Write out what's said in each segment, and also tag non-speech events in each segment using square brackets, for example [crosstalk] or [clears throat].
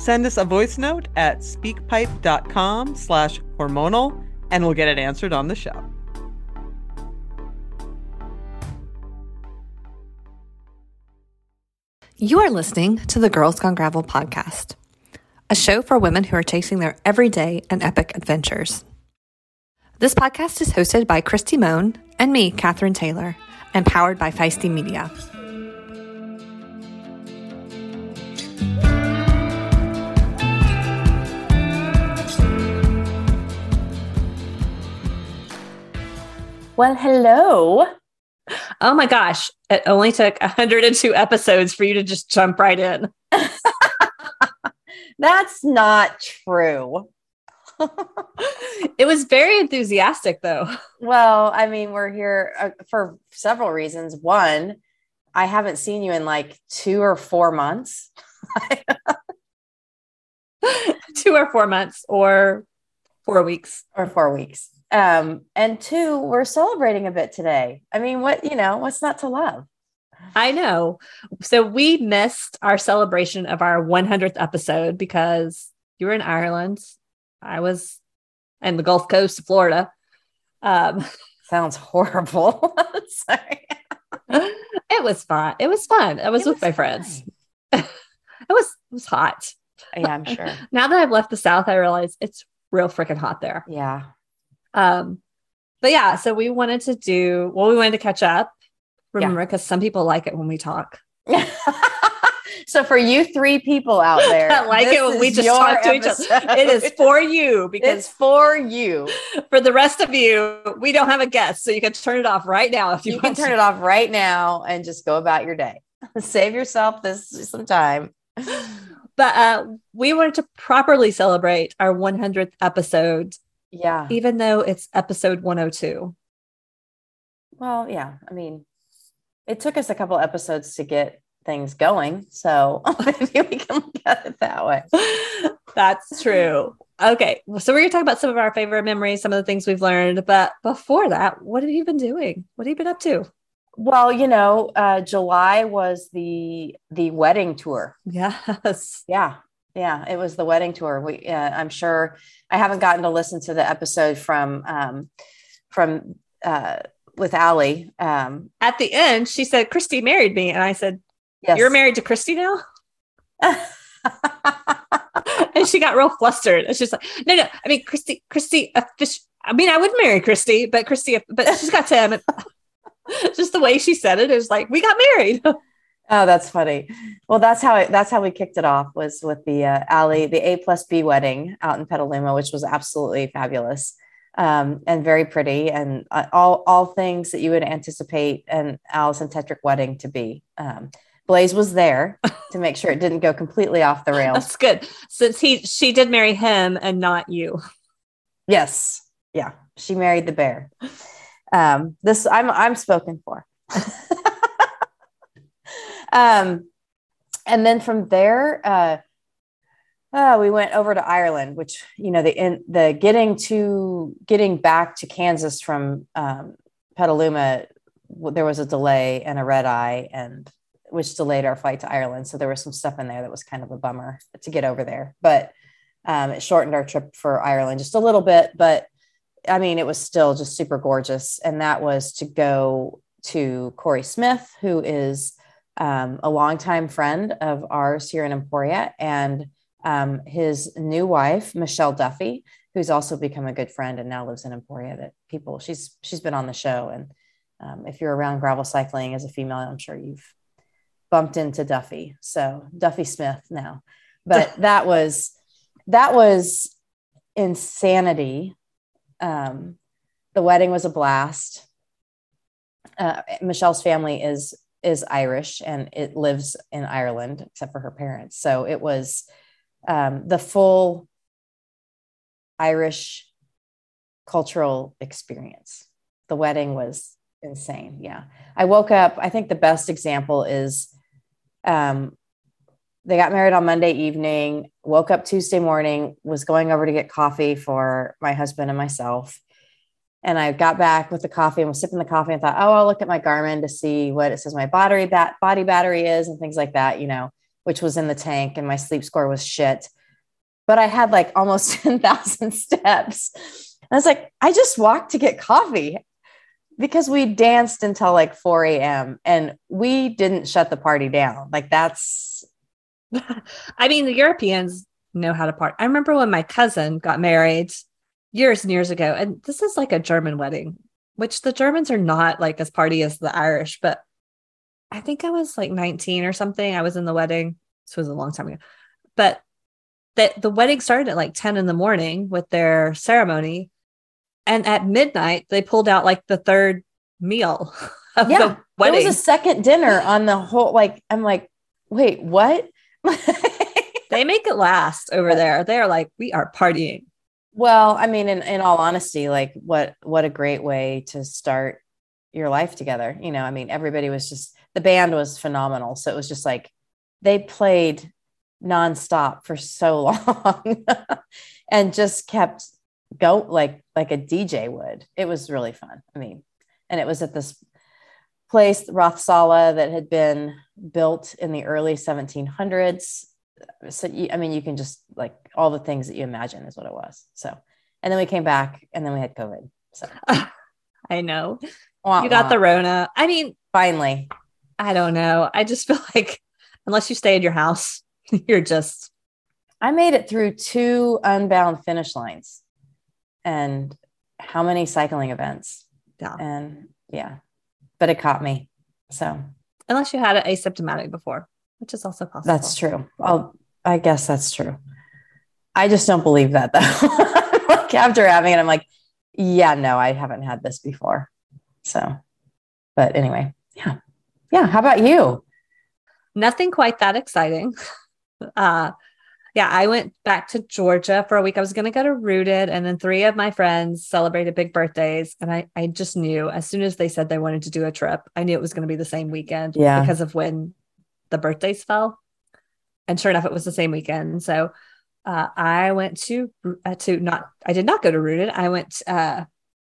Send us a voice note at speakpipe.com slash hormonal and we'll get it answered on the show. You are listening to the Girls Gone Gravel podcast, a show for women who are chasing their everyday and epic adventures. This podcast is hosted by Kristi Mohn and me, Kathryn Taylor, and powered by Feisty Media. Well, hello. Oh my gosh. It only took 102 episodes for you to just jump right in. [laughs] That's not true. [laughs] it was very enthusiastic, though. Well, I mean, we're here uh, for several reasons. One, I haven't seen you in like two or four months. [laughs] two or four months, or four weeks. Or four weeks. Um, and two, we're celebrating a bit today. I mean, what, you know, what's not to love? I know. So we missed our celebration of our 100th episode because you were in Ireland. I was in the Gulf Coast of Florida. Um, [laughs] Sounds horrible. [laughs] Sorry. it was fun. It was fun. I was, was with my fun. friends. [laughs] it was it was hot. Yeah, I'm sure. now that I've left the South, I realize it's real freaking hot there. Yeah. Um, but yeah, so we wanted to do well, we wanted to catch up. Remember, because yeah. some people like it when we talk. [laughs] so for you three people out there [laughs] that like it when we just talk to episode. each other, it is for you because it's for you. [laughs] For the rest of you, we don't have a guest, so you can turn it off right now if you, you can turn to. it off right now and just go about your day. Save yourself this some time. But uh, we wanted to properly celebrate our 100th episode yeah. Even though it's episode 102. Well, yeah. I mean, it took us a couple episodes to get things going. So [laughs] maybe we can look at it that way. [laughs] That's true. Okay. So we're going to talk about some of our favorite memories, some of the things we've learned. But before that, what have you been doing? What have you been up to? Well, you know, uh, July was the the wedding tour. Yes. Yeah yeah it was the wedding tour. We uh, i'm sure i haven't gotten to listen to the episode from um from uh with Allie. Um. At the end she said kristi married me. And i said yes. you're married to kristi now? [laughs] And she got real flustered. And she's like no no i mean kristi kristi a i mean i would marry kristi but kristi but she's got and [laughs] just the way she said it is like we got married [laughs] Oh, that's funny. Well, that's how it, that's how we kicked it off was with the uh, Allie, the A plus B wedding out in Petaluma, which was absolutely fabulous um, and very pretty, and uh, all all things that you would anticipate an Alison Tetrick wedding to be. Um, Blaze was there to make sure it didn't go completely off the [laughs] rails. That's good, since he she did marry him and not you. Yes, yeah, she married the bear. Um, this I'm I'm spoken for. [laughs] Um, and then from there, uh, uh, we went over to Ireland, which you know the in, the getting to getting back to Kansas from um, Petaluma, there was a delay and a red eye, and which delayed our flight to Ireland. So there was some stuff in there that was kind of a bummer to get over there, but um, it shortened our trip for Ireland just a little bit. But I mean, it was still just super gorgeous, and that was to go to Corey Smith, who is um, a longtime friend of ours here in Emporia, and um, his new wife, Michelle Duffy. who's also become a good friend and now lives in Emporia. That people she's she's been on the show, and um, if you're around gravel cycling as a female, I'm sure you've bumped into Duffy. So Duffy Smith now, but [laughs] that was that was insanity. Um, the wedding was a blast. Uh, Michelle's family is is Irish and it lives in Ireland, except for her parents. So it was um, the full Irish cultural experience. The wedding was insane. Yeah. I woke up, I think the best example is um, they got married on Monday evening, woke up Tuesday morning, was going over to get coffee for my husband and myself. And I got back with the coffee and was sipping the coffee and thought, oh, I'll look at my Garmin to see what it says my battery bat body battery is and things like that, you know, which was in the tank and my sleep score was shit. But I had like almost [laughs] 10,000 steps. And I was like, I just walked to get coffee because we danced until like 4 a.m. and we didn't shut the party down. Like that's [laughs] I mean, the Europeans know how to party. I remember when my cousin got married years and years ago, and this is like a German wedding, which the Germans are not like as party as the Irish, but I think I was like 19 or something. I was in the wedding. This was a long time ago. But that the wedding started at like 10 in the morning with their ceremony. And at midnight, they pulled out like the third meal [laughs] of yeah, the wedding. It was a second dinner on the whole like I'm like, wait, what? [laughs] they make it last over there. They're like, we are partying. Well, I mean, in, in all honesty, like what what a great way to start your life together. You know, I mean, everybody was just the band was phenomenal. So it was just like they played nonstop for so [laughs] long and just kept go like like a DJ would. It was really fun. I mean, and it was at this place, Rothsala, that had been built in the early 1700s. So, you, I mean, you can just like all the things that you imagine is what it was. So, and then we came back and then we had COVID. So, [laughs] I know wah, you got wah. the Rona. I mean, finally. I don't know. I just [laughs] feel like unless you stay in your house, [laughs] you're just. I made it through two unbound finish lines and how many cycling events. Yeah. And yeah, but it caught me. So Unless you had it asymptomatic before, which is also possible. that's true. I'll, I guess that's true. I just don't believe that though. [laughs] like after having it, I'm like, yeah, no, I haven't had this before. So, but anyway, yeah. Yeah. How about you? Nothing quite that exciting. [laughs] Uh, yeah, I went back to Georgia for a week. I was going to go to Rooted, and then three of my friends celebrated big birthdays. And I, I just knew as soon as they said they wanted to do a trip, I knew it was going to be the same weekend Yeah. because of when the birthdays fell. And sure enough, it was the same weekend. So uh, I went to uh, to not I did not go to Rooted. I went uh,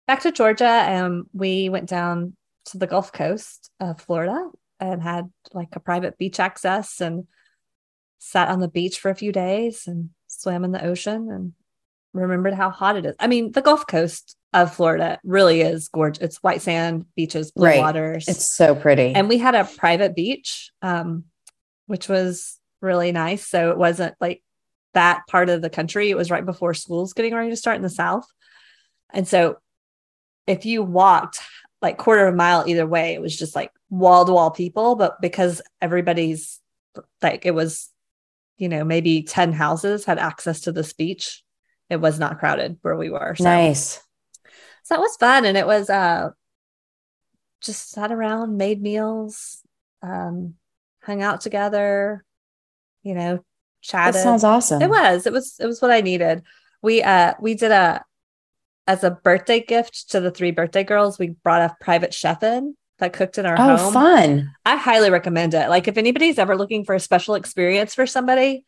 back to Georgia, and we went down to the Gulf Coast of Florida and had like a private beach access and sat on the beach for a few days and swam in the ocean and remembered how hot it is. I mean, the Gulf Coast of Florida really is gorgeous. It's white sand beaches, blue Right. waters. It's so pretty. and we had a private beach, um, which was really nice. So it wasn't like that part of the country. It was right before school's getting ready to start in the South. And so if you walked like quarter of a mile either way, it was just like wall to wall people. But because everybody's like, it was, you know, maybe 10 houses had access to this beach, it was not crowded where we were. So, nice. so that was fun. And it was, uh, just sat around, made meals, um, hung out together, you know, That chatted. sounds awesome. It was. It was. It was what I needed. We uh we did a as a birthday gift to the three birthday girls. We brought a private chef in that cooked in our Oh, home. fun. I highly recommend it. Like if anybody's ever looking for a special experience for somebody,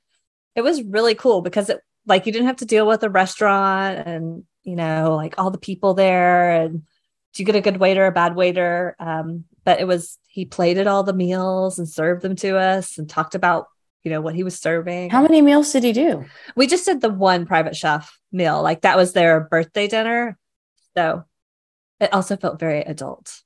it was really cool because it like you didn't have to deal with a restaurant and you know like all the people there and do you get a good waiter, a bad waiter? Um, but it was he plated all the meals and served them to us and talked about you know what he was serving. How many meals did he do? We just did the one private chef meal. Like that was their birthday dinner. So it also felt very adult.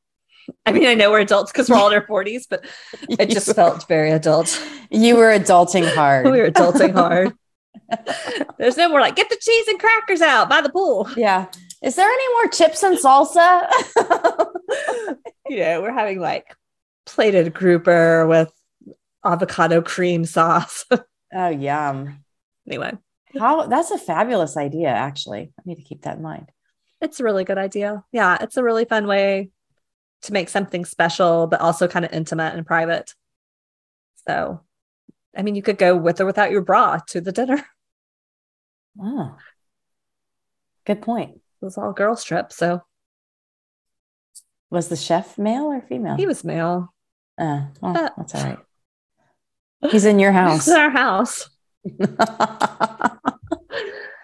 I mean, I know we're adults because we're all in our 40s, but it just [laughs] felt very adult. You were adulting hard. [laughs] we were adulting hard. [laughs] There's no more like get the cheese and crackers out by the pool. Yeah. Is there any more chips and salsa? [laughs] You know, we're having like plated grouper with avocado cream sauce. [laughs] oh, yum. anyway, How that's a fabulous idea, actually. I need to keep that in mind. it's a really good idea. Yeah, it's a really fun way to make something special, but also kind of intimate and private. So, I mean, you could go with or without your bra to the dinner. Oh. Good point. It was all girls trip, so Was the chef male or female? he was male. Uh, well, Uh, that's all right. He's in your house. [laughs] is our house. [laughs]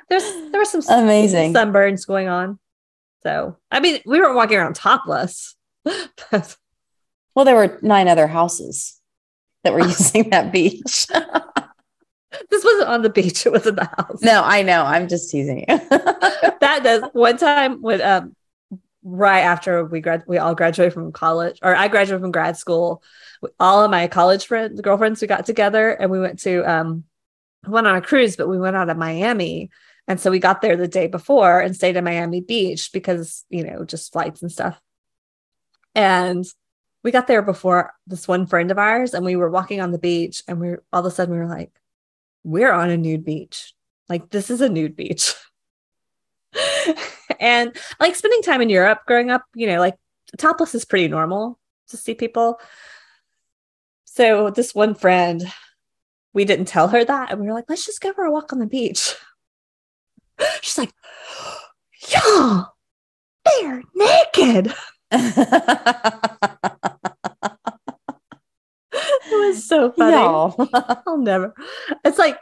There's there were some Amazing. sunburns going on. So I mean, we weren't walking around topless. [laughs] Well, there were nine other houses that were using that beach. [laughs] this wasn't on the beach; it was in the house. no, I know. I'm just teasing you. [laughs] that does one time when um right after we grad we all graduated from college or I graduated from grad school all of my college friends girlfriends we got together and we went to um went on a cruise but we went out of Miami and so we got there the day before and stayed in Miami Beach because you know just flights and stuff and we got there before this one friend of ours and we were walking on the beach and we were all of a sudden we were like we're on a nude beach like this is a nude beach [laughs] and like spending time in Europe growing up, you know, like topless is pretty normal to see people. So this one friend, we didn't tell her that. And we were like, let's just go for a walk on the beach. [laughs] She's like, y'all, they're naked. [laughs] It was [laughs] so funny. Y'all. [laughs] I'll never. It's like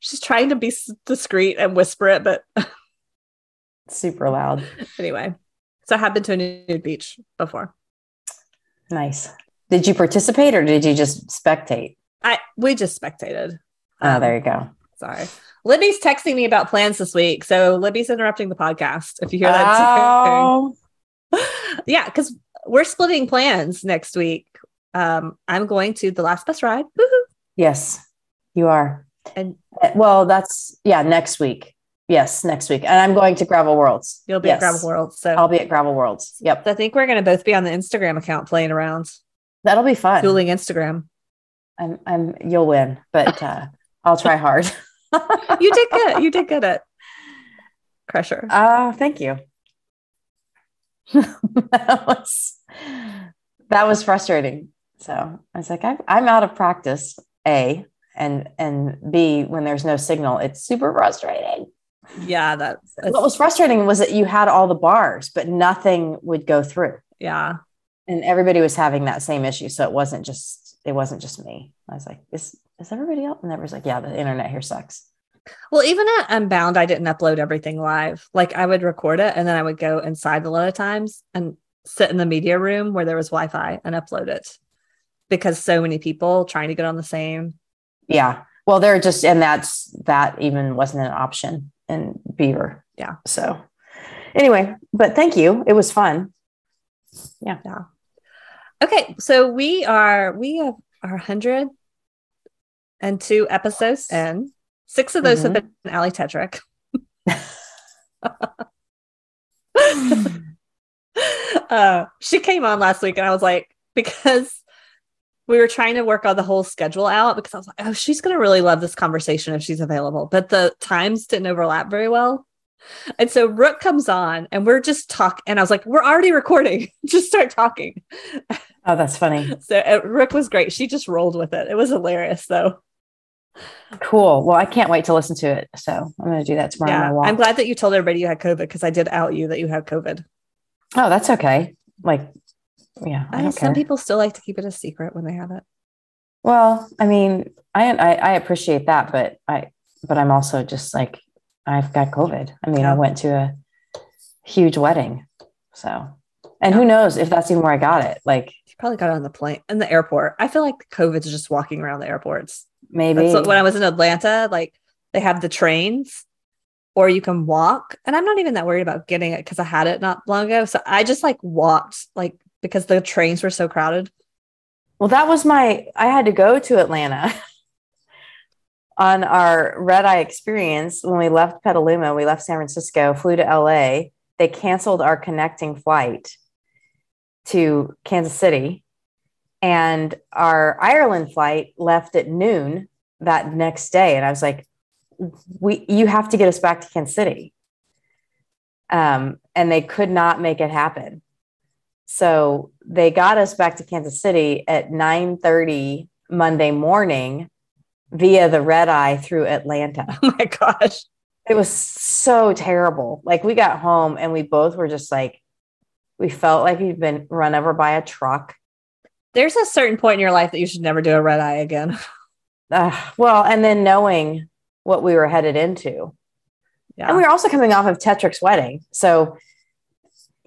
she's trying to be s- discreet and whisper it, but Super loud. anyway. So I have been to a nude beach before. Nice. Did you participate or did you just spectate? I we just spectated. Oh, Um, there you go. Sorry. Libby's texting me about plans this week. So Libby's interrupting the podcast. If you hear that. Oh, [laughs] yeah, because we're splitting plans next week. Um, I'm going to the last bus ride. Woohoo. yes, you are. And Uh, Well, that's yeah, next week. Yes, next week. And I'm going to Gravel Worlds. you'll be Yes. at Gravel World. So I'll be at Gravel Worlds. Yep. I think we're gonna both be on the Instagram account playing around, That'll be fun. dueling Instagram. I'm I'm you'll win, but uh I'll try [laughs] hard. You did good. You did good at Crusher. Oh, thank you. [laughs] that was that was frustrating. So I was like, I, I'm out of practice. A and and B, when there's no signal, it's super frustrating. yeah, that [laughs] What was frustrating was that you had all the bars, but nothing would go through, yeah. and everybody was having that same issue. So it wasn't just it wasn't just me. I was like, is is everybody else? And everybody's like, yeah, the internet here sucks. Well, even at Unbound, I didn't upload everything live. Like I would record it and then I would go inside a lot of times and sit in the media room where there was Wi-Fi and upload it because so many people trying to get on the same. Yeah. Well, they're just, and that's that even wasn't an option in Beaver. Yeah. So anyway, but thank you. It was fun. Yeah. Yeah. Okay, so we are we have our hundred and two episodes in. Six of those have been Ali Tetrick. [laughs] [laughs] uh, she came on last week, and I was like, because we were trying to work on the whole schedule out, because I was like, oh, she's gonna really love this conversation if she's available, but the times didn't overlap very well. And so Rook comes on, and we're just talking, and I was like, we're already recording, [laughs] just start talking. Oh, that's funny. So uh, Rook was great. She just rolled with it. It was hilarious, though. Cool. Well, I can't wait to listen to it. So I'm going to do that tomorrow. on Yeah. I'm glad that you told everybody you had COVID because I did out you that you had COVID. Oh, that's okay. Like, yeah, I I some people still like to keep it a secret when they have it. well, I mean, I, I I appreciate that, but I but I'm also just like I've got COVID. I mean, Yeah. I went to a huge wedding, so and who knows if that's even where I got it? Like You probably got it on the plane in the airport. I feel like COVID's just walking around the airports. maybe That's what, when I was in Atlanta, like they have the trains or you can walk. And I'm not even that worried about getting it because I had it not long ago. So I just like walked, like because the trains were so crowded. Well, that was my. I had to go to Atlanta [laughs] on our red eye experience, when we left Petaluma, we left San Francisco, flew to LA, they canceled our connecting flight to Kansas City. And our Ireland flight left at noon that next day. And I was like, we you have to get us back to Kansas City. Um, and they could not make it happen. So they got us back to Kansas City at 9 30 Monday morning via the red eye through Atlanta. [laughs] Oh my gosh. It was so terrible. Like we got home and we both were just like, we felt like we'd been run over by a truck. There's a certain point in your life that you should never do a red eye again. [laughs] Uh, well, and then knowing what we were headed into. Yeah. And we were also coming off of Tetrick's wedding. So,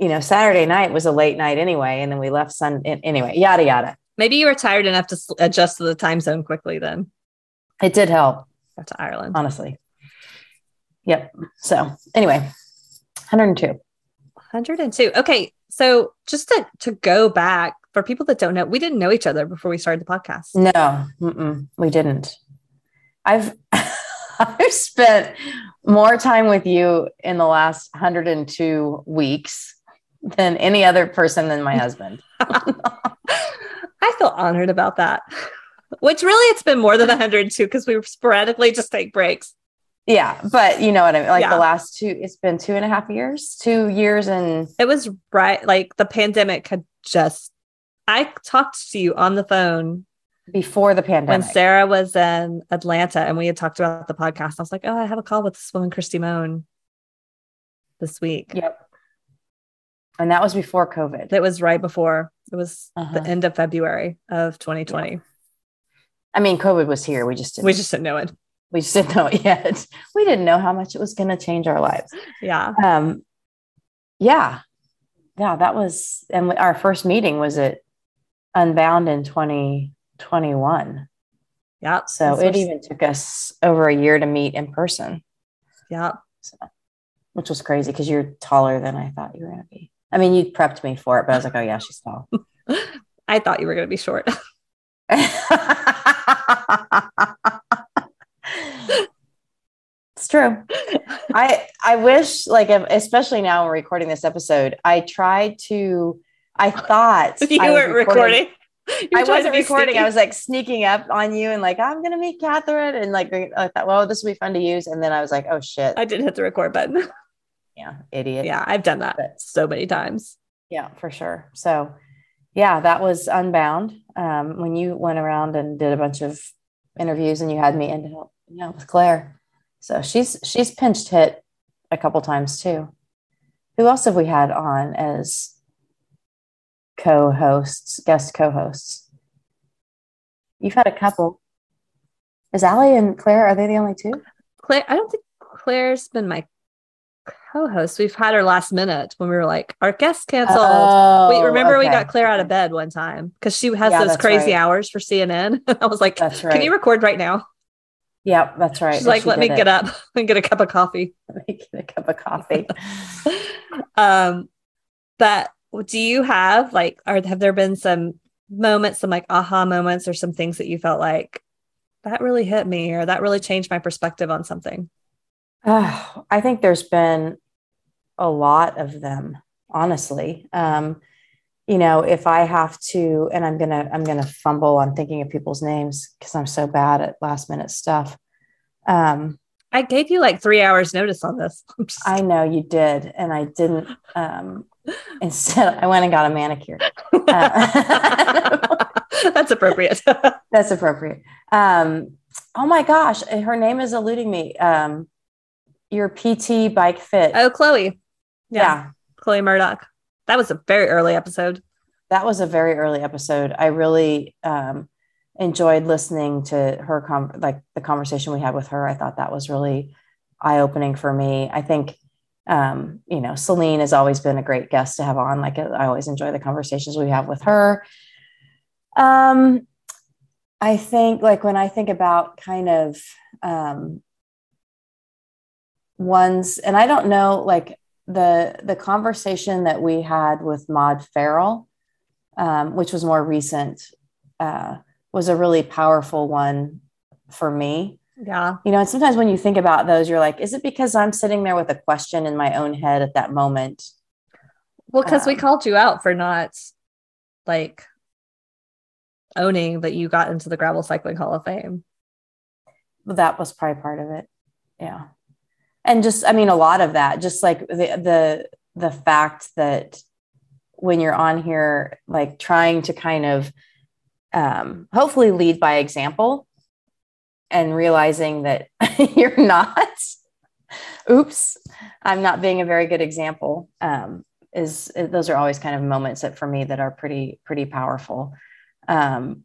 you know, Saturday night was a late night anyway. And then we left Sunday anyway, yada, yada. Maybe you were tired enough to adjust to the time zone quickly then. It did help, Got to Ireland. honestly. Yep. So, anyway, 102. 102. Okay. So just to, to go back for people that don't know, we didn't know each other before we started the podcast. No, mm-mm, we didn't. I've [laughs] I've spent more time with you in the last 102 weeks than any other person than my husband. [laughs] [laughs] I feel honored about that. Which really it's been more than 102 because we sporadically just take breaks. Yeah, but you know what I mean. Like Yeah. the last two, it's been two and a half years, two years and It was right like the pandemic had just I talked to you on the phone before the pandemic when. Sarah was in Atlanta and we had talked about the podcast. I was like, oh, I have a call with this woman, Kristi Mohn, this week. Yep. And that was before COVID. It was right before. It was Uh-huh. the end of February of 2020. I mean, COVID was here. We just didn't. We just didn't know it. we just didn't know it yet. [laughs] We didn't know how much it was going to change our lives. Yeah. um yeah yeah that was and our first meeting was at unbound in 2021 Yeah. so it even took us over a year to meet in person yeah. so, which was crazy because you're taller than i thought you were going to be i mean you prepped me for it but i was like oh yeah she's tall [laughs] I thought you were going to be short. [laughs] it's true I I wish like especially now we're recording this episode. I tried to. I thought [laughs] you I weren't recording. You're I wasn't recording. I was like sneaking up on you and like I'm gonna meet Kathryn and like I thought, well, this will be fun to use. And then I was like, oh shit, I did hit the record button. Yeah, idiot. yeah, I've done that But- so many times. yeah, for sure. So yeah, that was Unbound. Um, when you went around and did a bunch of interviews and you had me in to help, yeah, with Claire. So she's she's pinched hit a couple times too. Who else have we had on as co-hosts, guest co-hosts? You've had a couple. Is Allie and Claire, are they the only two? Claire, I don't think Claire's been my co-host. We've had her last minute when we were like, our guest canceled. we Oh, remember we got Claire out of bed one time because she has Yeah, those crazy right. hours for CNN. [laughs] I was like, That's right. can you record right now? Yep, that's right. She's like, She let me did get up [laughs] and get a cup of coffee. [laughs] Let me get a cup of coffee. um, but do you have like, or have there been some moments, some like aha moments, or some things that you felt like that really hit me, or that really changed my perspective on something? Oh, [sighs] I think there's been a lot of them, honestly. Um, you know, if I have to, and I'm gonna, I'm gonna fumble on thinking of people's names because I'm so bad at last minute stuff. Um, I gave you like three hours notice on this. [laughs] Just- I know you did, and I didn't. Um, [laughs] instead, I went and got a manicure. Uh, [laughs] That's appropriate. That's appropriate. Um, oh my gosh, her name is eluding me. Um, your PT bike fit. oh, Chloe. yeah. Chloe Murdoch. That was a very early episode. that was a very early episode. I really um, enjoyed listening to her, com- like the conversation we had with her. I thought that was really eye opening for me. I think, um, you know, Selene has always been a great guest to have on. Like I always enjoy the conversations we have with her. Um, I think, like when I think about kind of um, ones, and I don't know, like the the conversation that we had with Maud Farrell, um, which was more recent, uh, was a really powerful one for me. Yeah. You know, and sometimes when you think about those, you're like, is it because I'm sitting there with a question in my own head at that moment? Well, because we Um, called you out for not like owning that you got into the gravel cycling hall of fame. that was probably part of it yeah and just i mean a lot of that just like the the the fact that when you're on here like trying to kind of um hopefully lead by example and realizing that [laughs] you're not [laughs] oops i'm not being a very good example um is those are always kind of moments that for me that are pretty pretty powerful um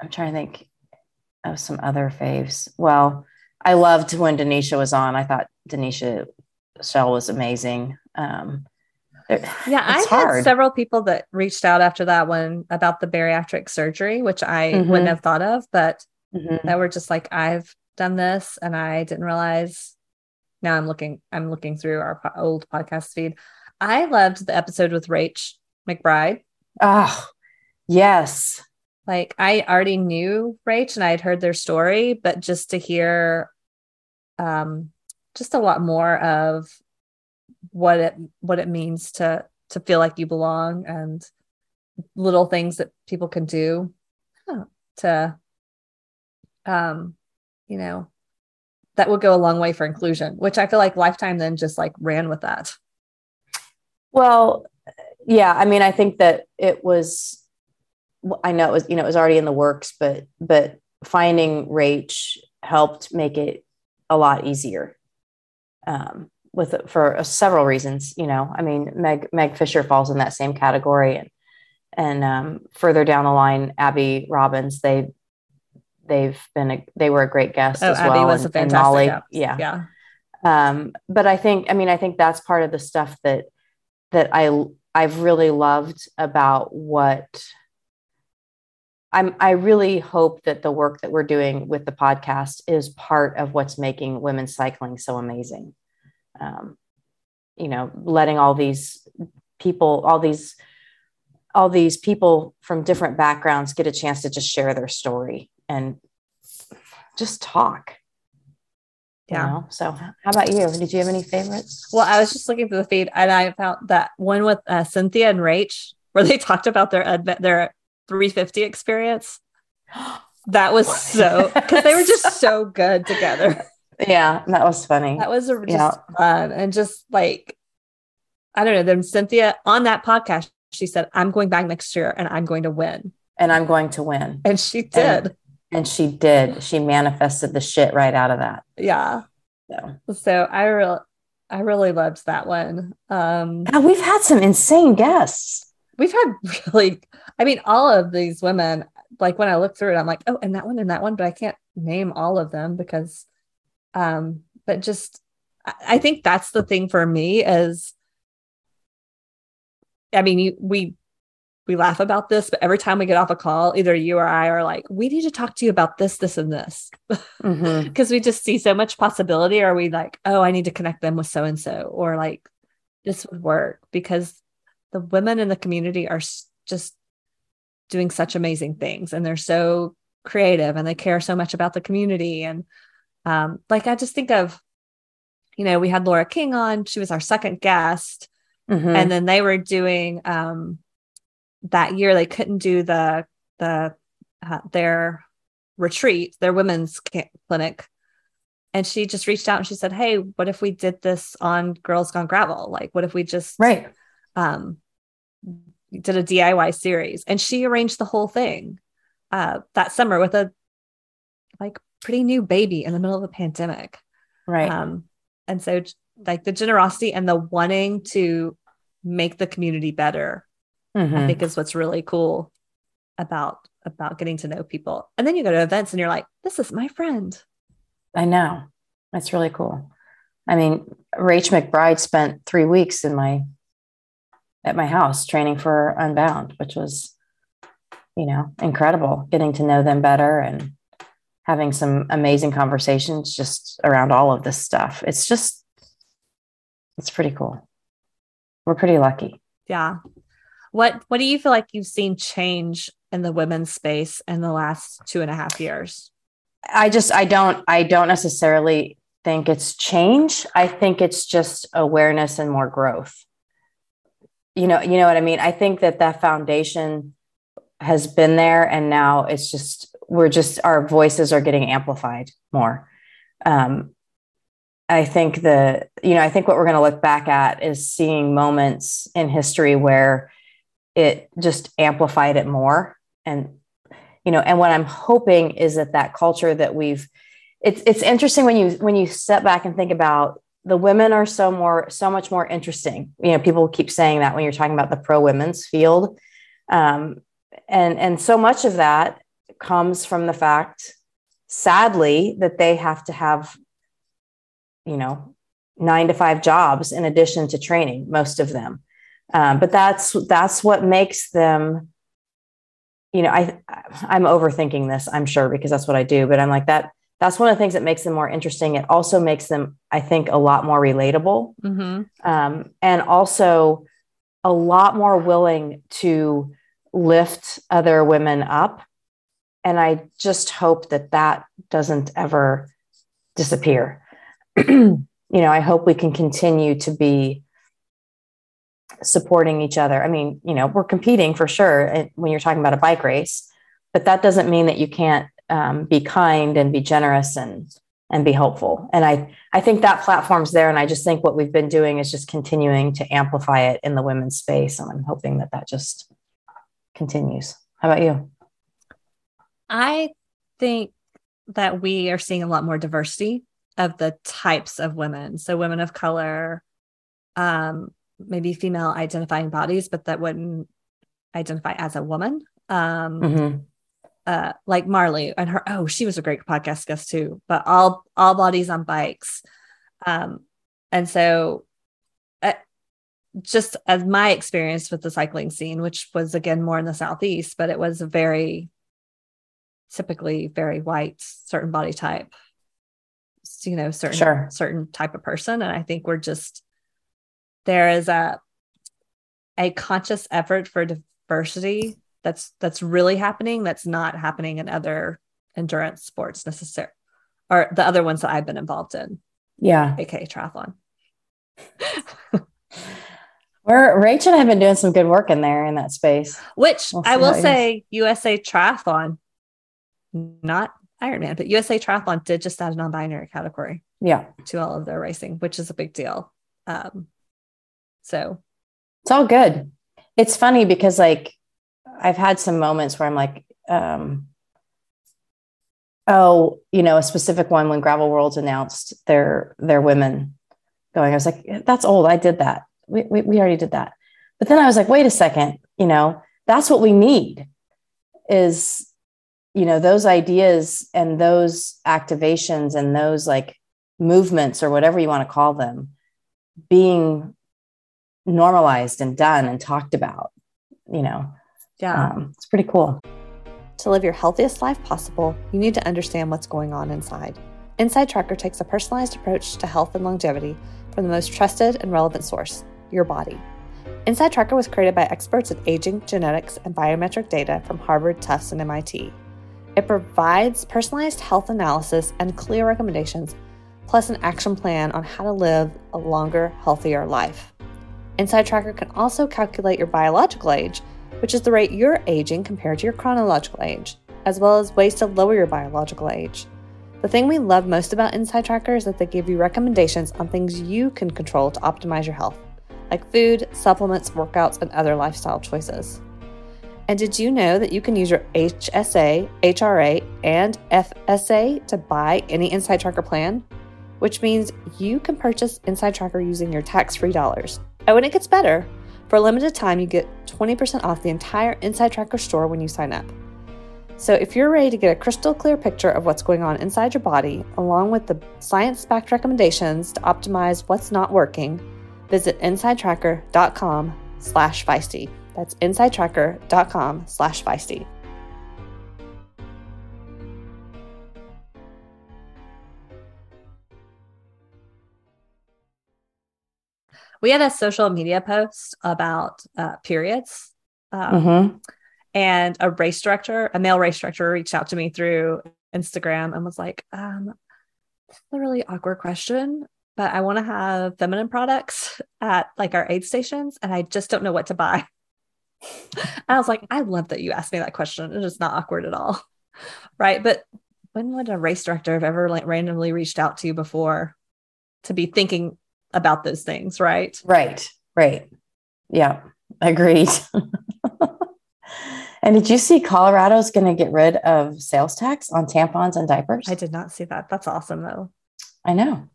i'm trying to think of some other faves. Well, I loved when Denisha was on. I thought Denisha Shell was amazing. Um, Yeah, I had several people that reached out after that one about the bariatric surgery, which I Mhm. wouldn't have thought of, but Mhm. that were just like, I've done this and I didn't realize. Now I'm looking, I'm looking through our po- old podcast feed. I loved the episode with Rach McBride. Oh, yes. Like I already knew Rach and I had heard their story, but just to hear um just a lot more of what it what it means to to feel like you belong and little things that people can do to um you know that would go a long way for inclusion which i feel like lifetime then just like ran with that Well, yeah. I mean, I think that it was. I know it was, you know, it was already in the works, but but finding Rach helped make it a lot easier. Um, with for several reasons, you know. I mean, Meg Meg Fisher falls in that same category, and and um, further down the line, Abby Robbins. They they've been a, they were a great guest oh as abby well. was a and- and Molly, guest. yeah, yeah um, but I think, I mean, I think that's part of the stuff that that I I've really loved about what I'm. I really hope that the work that we're doing with the podcast is part of what's making women's cycling so amazing. Um, you know, letting all these people, all these all these people from different backgrounds get a chance to just share their story and just talk you Yeah. know? So how about you? Did you have any favorites? Well, I was just looking through the feed and I found that one with uh, Cynthia and Rach where they [laughs] talked about their adve- their 350 experience. That was so because they were just [laughs] so good together. yeah, that was funny. That was a, just Yeah. fun and just like I don't know. Then Cynthia on that podcast, she said, "I'm going back next year and I'm going to win," and I'm going to win. and she did. And she did. She manifested the shit right out of that. yeah. So So I really, I really loved that one. Um, God, we've had some insane guests. We've had [laughs] really i mean all of these women like when i look through it i'm like oh and that one and that one but i can't name all of them because um but just i, think that's the thing for me is i mean you, we we laugh about this but every time we get off a call either you or i are like we need to talk to you about this this and this. [laughs] Because we just see so much possibility or we like oh i need to connect them with so and so or like this would work because the women in the community are just doing such amazing things and they're so creative and they care so much about the community and um like i just think of you know we had laura king on she was our second guest Mhm. and then they were doing um that year they couldn't do the the uh, their retreat their women's clinic and she just reached out and she said hey what if we did this on girls gone gravel like what if we just right. um did a diy series and she arranged the whole thing uh that summer with a like pretty new baby in the middle of a pandemic Right. um, and so like the generosity and the wanting to make the community better, I Mhm. think is what's really cool about about getting to know people. And then you go to events and you're like, this is my friend. I know. That's really cool. I mean, Rach McBride spent three weeks in my at my house training for Unbound, which was, you know, incredible. Getting to know them better and having some amazing conversations just around all of this stuff. It's just, it's pretty cool. We're pretty lucky. Yeah. What what do you feel like you've seen change in the women's space in the last two and a half years? I just I don't I don't necessarily think it's change. I think it's just awareness and more growth. You know, you know what I mean? I think that that foundation has been there and now it's just we're just our voices are getting amplified more. Um I think the you know, I think what we're going to look back at is seeing moments in history where it just amplified it more and you know and what i'm hoping is that that culture that we've it's it's interesting when you when you step back and think about the women are so more so much more interesting. You know people keep saying that when you're talking about the pro women's field. Um, and and so much of that comes from the fact sadly that they have to have you know nine to five jobs in addition to training most of them. Um, but that's that's what makes them you know i i'm overthinking this i'm sure because that's what i do but i'm like that that's one of the things that makes them more interesting it also makes them i think a lot more relatable mm-hmm. um, and also a lot more willing to lift other women up and i just hope that that doesn't ever disappear [clears throat] you know i hope we can continue to be supporting each other. I mean, you know, we're competing for sure when you're talking about a bike race, but that doesn't mean that you can't um, be kind and be generous and and be helpful. And I I think that platform's there, and I just think what we've been doing is just continuing to amplify it in the women's space, and I'm hoping that that just continues. How about you? I think that we are seeing a lot more diversity of the types of women. So women of color, um, maybe female identifying bodies, but that wouldn't identify as a woman. Um, mm-hmm. Uh, like Marley and her, oh, she was a great podcast guest too, but all, all bodies on bikes. Um, and so uh, just as my experience with the cycling scene, which was again more in the Southeast, but it was a very typically very white, certain body type, you know, certain, sure. certain type of person. And I think we're just, there is a a conscious effort for diversity that's that's really happening that's not happening in other endurance sports necessarily or the other ones that I've been involved in. Yeah. aka triathlon. [laughs] Where Rachel and I have been doing some good work in there in that space. Which we'll I will say USA Triathlon, not Ironman, but USA Triathlon did just add a non-binary category. Yeah. To all of their racing, which is a big deal. Um, so it's all good. It's funny because like I've had some moments where I'm like, um, oh, you know, a specific one when Gravel Worlds announced their their women going. I was like, that's old. I did that. We, we, we already did that. But then I was like, wait a second, you know, that's what we need is, you know, those ideas and those activations and those like movements or whatever you want to call them being normalized and done and talked about you know yeah. Um, it's pretty cool. To live your healthiest life possible you need to understand what's going on inside. Inside tracker takes a personalized approach to health and longevity from the most trusted and relevant source your body. Inside tracker was created by experts in aging genetics and biometric data from harvard tufts and mit it provides personalized health analysis and clear recommendations plus an action plan on how to live a longer healthier life. Inside Tracker can also calculate your biological age, which is the rate you're aging compared to your chronological age, as well as ways to lower your biological age. The thing we love most about Inside Tracker is that they give you recommendations on things you can control to optimize your health, like food, supplements, workouts, and other lifestyle choices. And did you know that you can use your HSA, HRA, and FSA to buy any Inside Tracker plan? Which means you can purchase Inside Tracker using your tax free dollars. Oh, and it gets better. For a limited time, you get 20% off the entire Inside Tracker store when you sign up. So, if you're ready to get a crystal clear picture of what's going on inside your body, along with the science backed recommendations to optimize what's not working, visit insidetracker.com slash feisty. That's insidetracker.com slash feisty. We had a social media post about uh, periods. Um, mm-hmm. And a race director, a male race director, reached out to me through Instagram and was like, um, "This is a really awkward question, but I want to have feminine products at like our aid stations, and I just don't know what to buy." [laughs] I was like, "I love that you asked me that question. It is not awkward at all, right?" But when would a race director have ever like randomly reached out to you before to be thinking about those things, right? Right. Right. Yeah. Agreed. [laughs] and did you see Colorado's going to get rid of sales tax on tampons and diapers? I did not see that. That's awesome though. I know.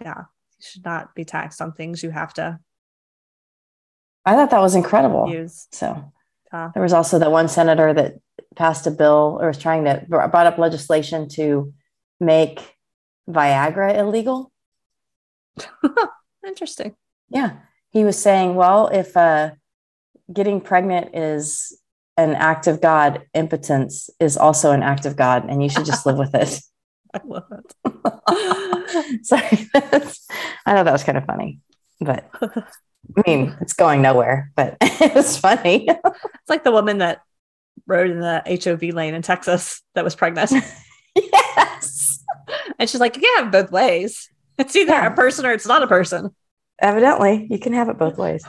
Yeah. You should not be taxed on things you have to I thought that was incredible. use. So Yeah. there was also that one senator that passed a bill or was trying to brought up legislation to make Viagra illegal. [laughs] Interesting. Yeah. He was saying, well, if uh, getting pregnant is an act of God, impotence is also an act of God, and you should just live with it. [laughs] [laughs] I love it. Sorry. I know that was kind of funny, but I mean, it's going nowhere, but it was funny. It's like the woman that rode in the HOV lane in Texas that was pregnant. yes. And she's like, have both ways. [laughs] It's either Yeah. a person or it's not a person. Evidently, you can have it both ways.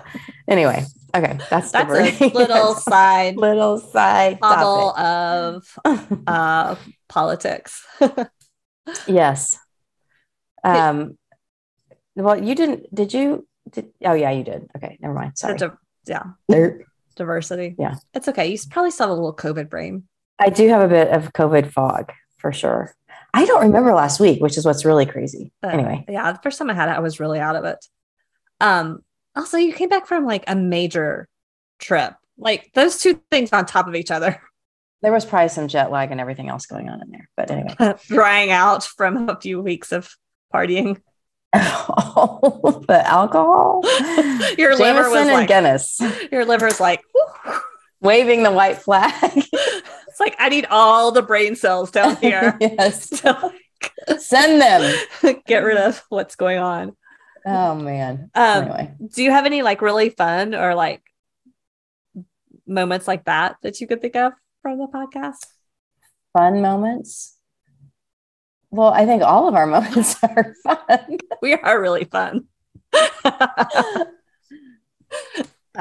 Anyway, okay. That's, That's a [laughs] little side little side bubble of [laughs] uh, politics. yes. Um, well, you didn't, did you? Did, oh, yeah, you did. Okay. Never mind. Sorry. Di- yeah, There- diversity. Yeah. It's okay. You probably still have a little COVID brain. I do have a bit of COVID fog for sure. I don't remember last week, which is what's really crazy. But, anyway, yeah, the first time I had it, I was really out of it. Um, also, you came back from like a major trip. Like those two things on top of each other, [laughs] there was probably some jet lag and everything else going on in there. But anyway, [laughs] drying out from a few weeks of partying. All [laughs] the alcohol, Your liver was and like- Guinness, Your liver's like, waving the white flag. It's like I need all the brain cells down [laughs] here yes, [laughs] to send them. [laughs] get rid of what's going on. Oh man. Um, anyway, do you have any like really fun or like moments like that that you could think of from the podcast? fun moments. Well, I think all of our moments are fun. We are really fun. Pat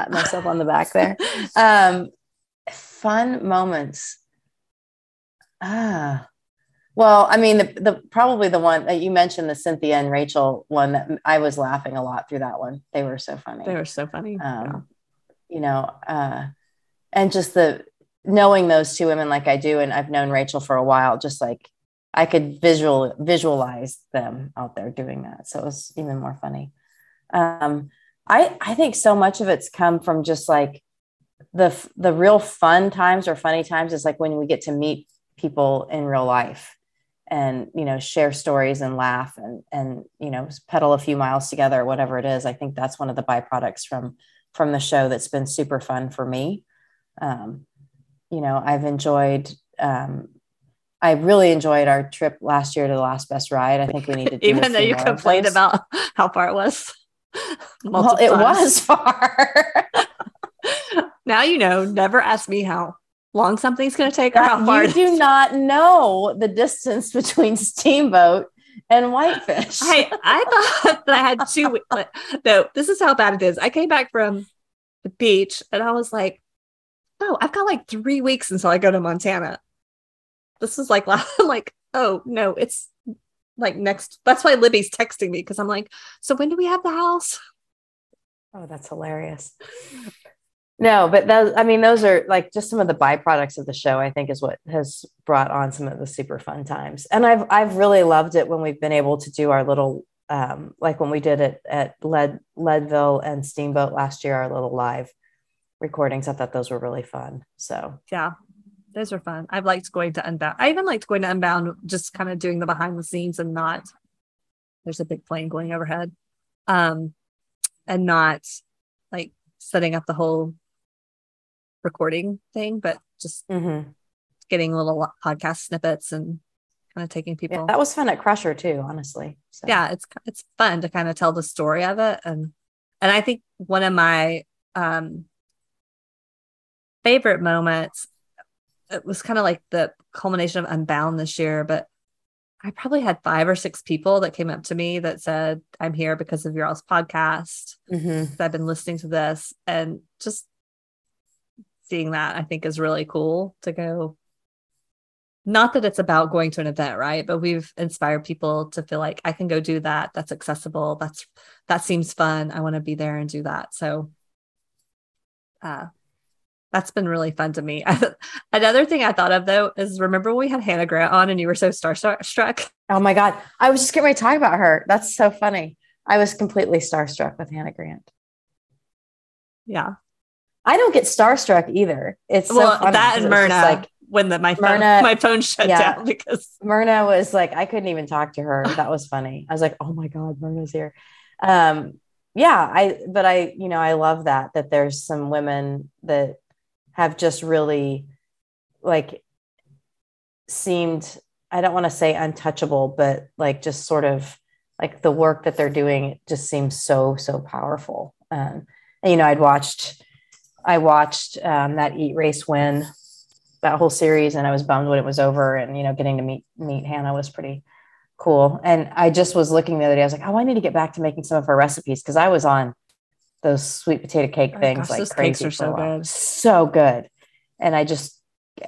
myself on the back there. Um, fun moments. Ah, well, I mean, the, the probably the one that you mentioned, the Cynthia and Rachel one that I was laughing a lot through that one. They were so funny. they were so funny. um, you know, uh, and just the knowing those two women like I do, and I've known Rachel for a while, just like I could visual visualize them out there doing that. So it was even more funny. Um, I I think so much of it's come from just like the the real fun times or funny times is like when we get to meet people in real life and you know share stories and laugh and and you know pedal a few miles together whatever it is i think that's one of the byproducts from from the show that's been super fun for me um, you know i've enjoyed um, i really enjoyed our trip last year to the last best ride i think we need to [laughs] do Even though you complained about [laughs] how far it was. well it times. was far [laughs] Now you know. Never ask me how long something's going to take or how far. you do not know the distance [laughs] between steamboat and whitefish I I thought that I had two. we- like, No, this is how bad it is. I came back from the beach and I was like, "Oh, I've got like three weeks until I go to Montana." This is like, last- [laughs] like, "Oh no, it's like next." That's why Libby's texting me because I'm like, "So when do we have the house?" Oh, that's hilarious. No, but those, I mean, those are like just some of the byproducts of the show, I think is what has brought on some of the super fun times. And I've, I've really loved it when we've been able to do our little, um, like when we did it at Lead, Leadville and Steamboat last year, our little live recordings. I thought those were really fun. So Yeah, those are fun. I've liked going to Unbound. I even liked going to Unbound, just kind of doing the behind the scenes and not. There's a big plane going overhead, um, and not like setting up the whole recording thing, but just getting little podcast snippets and kind of taking people. yeah, that was fun at Crusher too, honestly. So. yeah, it's it's fun to kind of tell the story of it, and and I think one of my um favorite moments it was kind of like the culmination of Unbound this year, but I probably had five or six people that came up to me that said, I'm here because of your all's podcast. Mhm. I've been listening to this and just seeing that I think is really cool to go. Not that it's about going to an event, right? But we've inspired people to feel like I can go do that. That's accessible. That's that seems fun. I want to be there and do that. So uh that's been really fun to me. [laughs] Another thing I thought of though is remember when we had Hannah Grant on and you were so starstruck? Oh my God. I was just getting ready to talk about her. That's so funny. I was completely starstruck with Hannah Grant. Yeah. I don't get starstruck either. It's so well, funny that and it was just Myrna like when the, my phone Myrna- [laughs] my phone shut yeah. down because Myrna was like, I couldn't even talk to her. That was funny. I was like, oh my God, Myrna's here. Um, yeah, I, but I, you know, I love that, that there's some women that have just really like seemed, I don't want to say untouchable, but like just sort of like the work that they're doing just seems so, so powerful. Um, and, you know, I'd watched, I watched um, that Eat Race Win that whole series and I was bummed when it was over and you know getting to meet meet Hannah was pretty cool and I just was looking the other day I was like oh I need to get back to making some of her recipes because I was on those sweet potato cake Oh, things gosh, like those crazy cakes are for so a while. good. so good and I just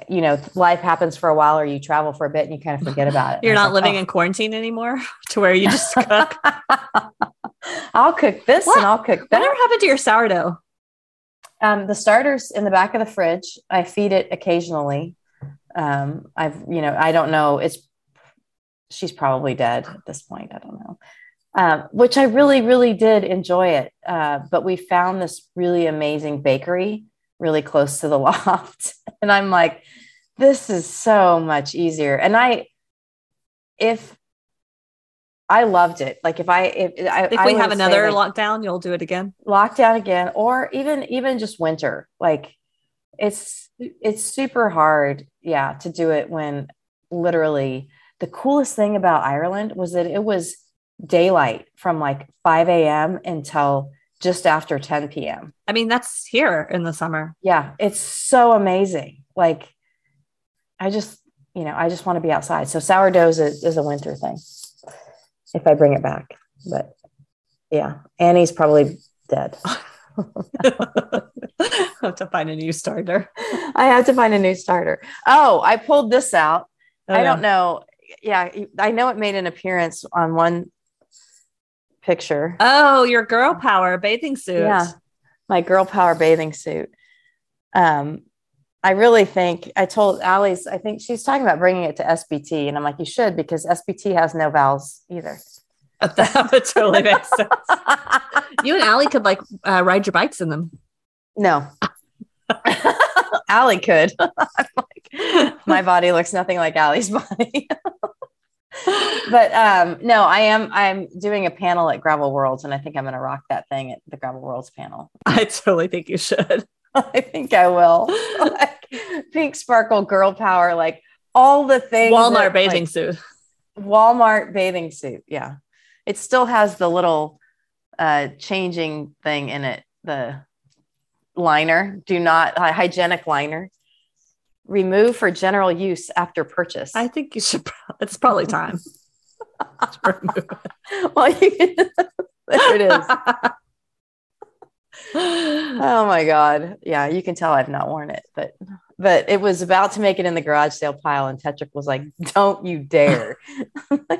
you know life happens for a while or you travel for a bit and you kind of forget about it [laughs] you're not was living like, in quarantine anymore [laughs] to where you just cook. "Oh, [laughs] I'll cook this What? and I'll cook that Whatever happened to your sourdough? Um, the starters in the back of the fridge. I feed it occasionally. Um, I've, you know, I don't know. It's she's probably dead at this point. I don't know. Um, which I really, really did enjoy it. Uh, but we found this really amazing bakery really close to the [laughs] loft, and I'm like, this is so much easier. And I, if I loved it, like if I, if I, If I we have another like, lockdown, you'll do it again. lockdown again or even even just winter. Like it's it's super hard yeah to do it when literally the coolest thing about ireland was that it was daylight from like 5 a.m until just after 10 p.m I mean, that's here in the summer. yeah it's so amazing. Like i just you know i just want to be outside. So sourdough is is a winter thing if i bring it back but yeah annie's probably dead [laughs] have to find a new starter. I have to find a new starter. Oh, I pulled this out. Oh, I don't know. Yeah, I know it made an appearance on one picture. Oh, your girl power bathing suit. Yeah, my girl power bathing suit. Um, I really think I told Allie's. I think she's talking about bringing it to SBT, and I'm like, you should because SBT has no vowels either. [laughs] that would totally make sense. [laughs] You and Allie could like uh, ride your bikes in them. no, [laughs] Allie could. I'm like, my body looks nothing like Allie's body. but um no i am i'm doing a panel at gravel worlds and i think i'm going to rock that thing at the gravel worlds panel I totally think you should. [laughs] i think i will [laughs] like pink sparkle girl power like all the things Walmart that, bathing like, suit. walmart bathing suit yeah it still has the little uh changing thing in it the liner do not uh, hygienic liner remove for general use after purchase I think you should. It's probably time. [laughs] to remove it. well you can, there it is Oh my god. Yeah, you can tell I've not worn it, but but it was about to make it in the garage sale pile and Tetrick was like, mm. "Don't you dare." I'm [laughs]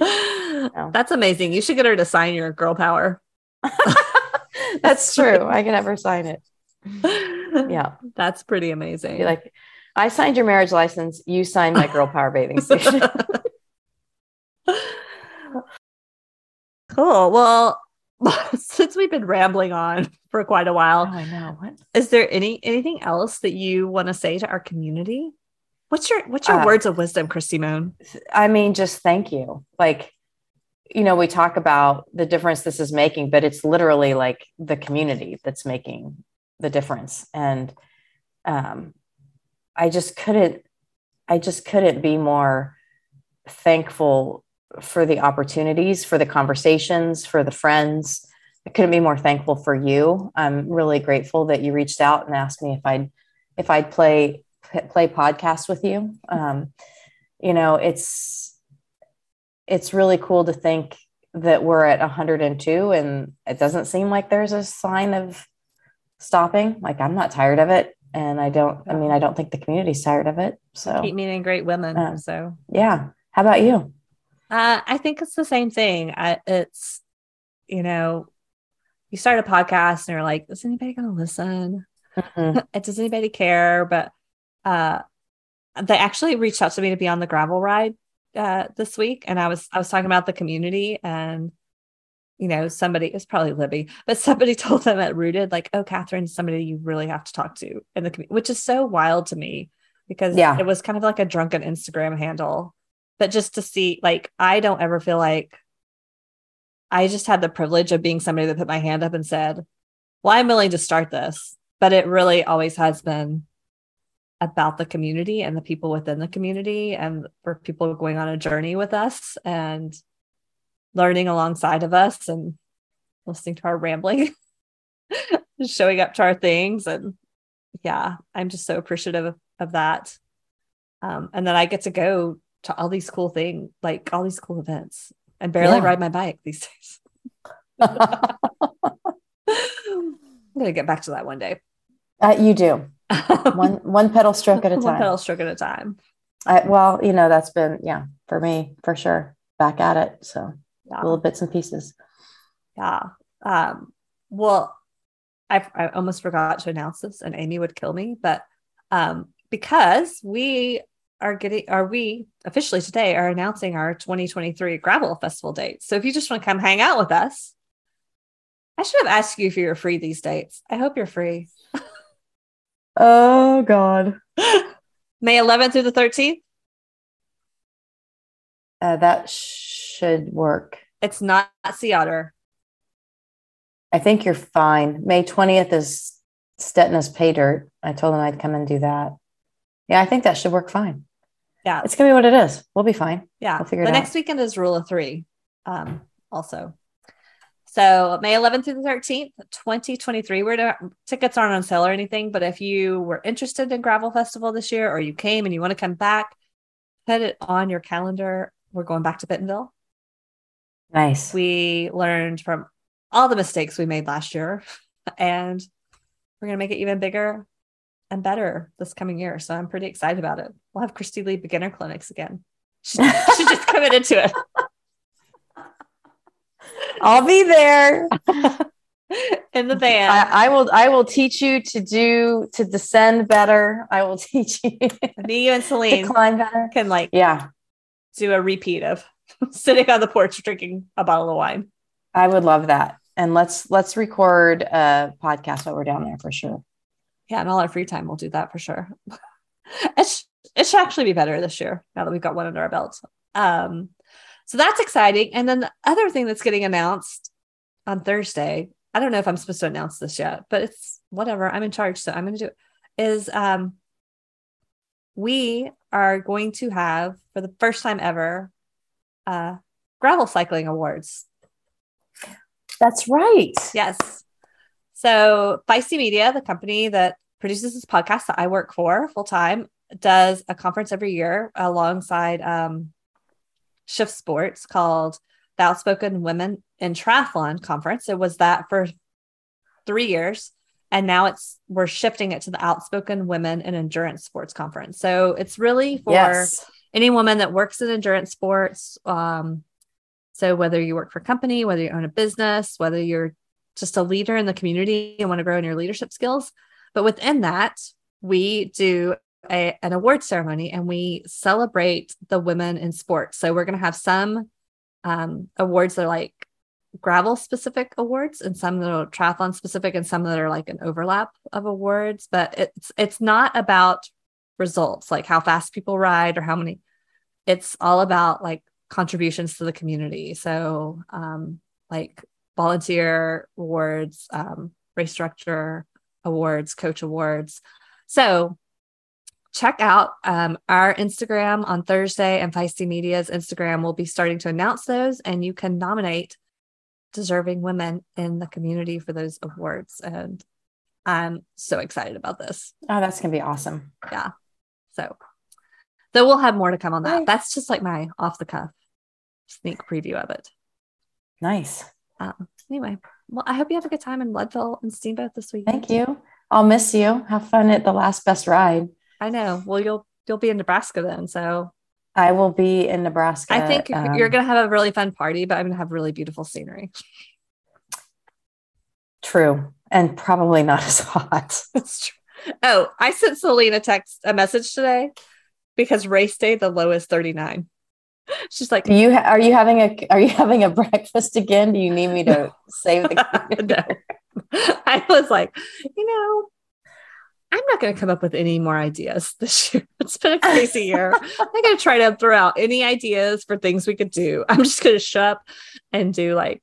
[laughs] That's amazing. You should get her to sign your girl power. [laughs] That's true. I can never sign it. Yeah. That's pretty amazing. Be like, "I signed your marriage license, you signed my girl power bathing suit." cool. Well, [laughs] since we've been rambling on [laughs] for quite a oh, while, I know. What? is there any anything else that you want to say to our community? What's your what's your Uh, words of wisdom, Kristi Mohn? I mean, just thank you. Like, you know, we talk about the difference this is making, but it's literally like the community that's making the difference. And um, I just couldn't, I just couldn't be more thankful for the opportunities, for the conversations, for the friends. I couldn't be more thankful for you. I'm really grateful that you reached out and asked me if I'd if I'd play play podcast with you. Um, you know, it's it's really cool to think that we're at 102 and it doesn't seem like there's a sign of stopping. Like I'm not tired of it. And I don't, I mean, I don't think the community's tired of it. So keep meeting great women. Um, so yeah. How about you? Uh, I think it's the same thing. I, it's, you know, you start a podcast and you're like, is anybody going to listen? Mhm. [laughs] Does anybody care? But uh, they actually reached out to me to be on the gravel ride uh, this week, and I was I was talking about the community, and you know, somebody it's probably Libby, but somebody [laughs] told them at Rooted, like, "Oh, Kathryn's somebody you really have to talk to in the community," which is so wild to me because Yeah. it was kind of like a drunken Instagram handle, but just to see, like, I don't ever feel like I just had the privilege of being somebody that put my hand up and said, Well, I'm willing to start this. But it really always has been about the community and the people within the community and for people going on a journey with us and learning alongside of us and listening to our rambling, [laughs] showing up to our things. And yeah, I'm just so appreciative of, of that. Um, and then I get to go to all these cool things, like all these cool events, and barely Yeah. ride my bike these days. [laughs] I'm gonna get back to that one day. Uh, you do [laughs] one one pedal stroke at a time. One pedal stroke at a time. I, well, you know that's been yeah for me for sure. Back at it, so Yeah. little bits and pieces. Yeah. Um, well, I, I almost forgot to announce this, and Amy would kill me, but um, because we are getting, are we officially today are announcing our 2023 Gravel Festival dates. So if you just want to come hang out with us, I should have asked you if you were free these dates. I hope you're free. [laughs] Oh God, [laughs] May 11th through the 13th. uh, that should work. It's not Sea Otter. I think you're fine. May twentieth is Stetina's pay dirt. I told them I'd come and do that. Yeah, I think that should work fine. Yeah. It's gonna be what it is. We'll be fine. Yeah. We'll figure the it out. next weekend is rule of three. Um, also. So May 11th through the 13th, 2023. We're to, tickets aren't on sale or anything, but if you were interested in Gravel Festival this year or you came and you want to come back, put it on your calendar. We're going back to Bentonville. Nice. We learned from all the mistakes we made last year, [laughs] and we're going to make it even bigger and better this coming year. So I'm pretty excited about it. We'll have Kristi Lee beginner clinics again. She, she just [laughs] committed to it. I'll be there. [laughs] in the van. I, I will. I will teach you to do to descend better. I will [laughs] teach you Me, you, and Selene climb better. can like Yeah, do a repeat of sitting on the porch drinking a bottle of wine. I would love that. And let's let's record a podcast while we're down there for sure. Yeah, and all our free time, we'll do that for sure. [laughs] it, sh- it should actually be better this year now that we've got one under our belt. Um, so that's exciting. And then the other thing that's getting announced on Thursday, I don't know if I'm supposed to announce this yet, but it's whatever. I'm in charge, so I'm going to do it. Is um, we are going to have for the first time ever uh, gravel cycling awards. That's right. Yes. So Feisty Media, the company that produces this podcast that I work for full time, does a conference every year alongside um, Shift Sports called the Outspoken Women in Triathlon Conference. It was that for three years. And now it's we're shifting it to the Outspoken Women in Endurance Sports Conference. So it's really for Yes. any woman that works in endurance sports. Um, so whether you work for a company, whether you own a business, whether you're just a leader in the community and want to grow in your leadership skills, but within that, we do a, an award ceremony and we celebrate the women in sports. So we're going to have some um, awards that are like gravel specific awards and some that are triathlon specific and some that are like an overlap of awards. But it's it's not about results like how fast people ride or how many. It's all about like contributions to the community. So um, like volunteer awards, um, race director awards, coach awards. So check out um, our Instagram on Thursday and Feisty Media's Instagram. We'll be starting to announce those, and you can nominate deserving women in the community for those awards. And I'm so excited about this. Oh, that's gonna be awesome. Yeah. So, so we'll have more to come on that. That's just like my off the cuff sneak preview of it. Nice. Um, anyway, well, I hope you have a good time in Leadville and Steamboat this week. Thank you. I'll miss you. Have fun at the last best ride. I know. Well, you'll you'll be in Nebraska then, so I will be in Nebraska. I think um, you're gonna have a really fun party. But I'm gonna have really beautiful scenery. true and probably not [laughs] as hot. That's true. Oh, I sent Selena text a message today because race day the low is 39. She's like, Do you ha- are you having a are you having a [laughs] breakfast again? Do you need me to [laughs] save the [laughs] no. I was like, you know, I'm not going to come up with any more ideas this year. It's been a crazy year. I'm going to try to throw out any ideas for things we could do. I'm just going to show up and do like,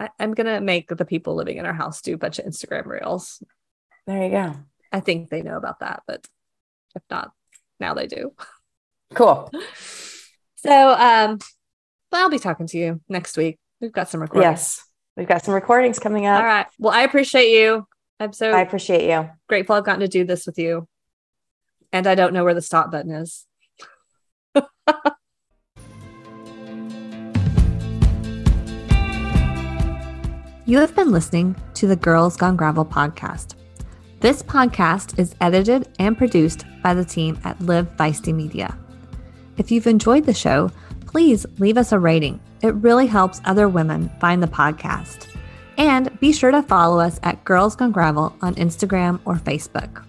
I, I'm going to make the people living in our house do a bunch of Instagram reels. There you go. I think they know about that, but if not, now they do. Cool. So, um, but I'll be talking to you next week. We've got some recordings. Yes. We've got some recordings coming up. All right. Well, I appreciate you. I'm so I appreciate you. grateful I've gotten to do this with you. And I don't know where the stop button is. [laughs] you have been listening to the Girls Gone Gravel podcast. This podcast is edited and produced by the team at Live Feisty Media. If you've enjoyed the show, please leave us a rating. It really helps other women find the podcast. And be sure to follow us at Girls Gone Gravel on Instagram or Facebook.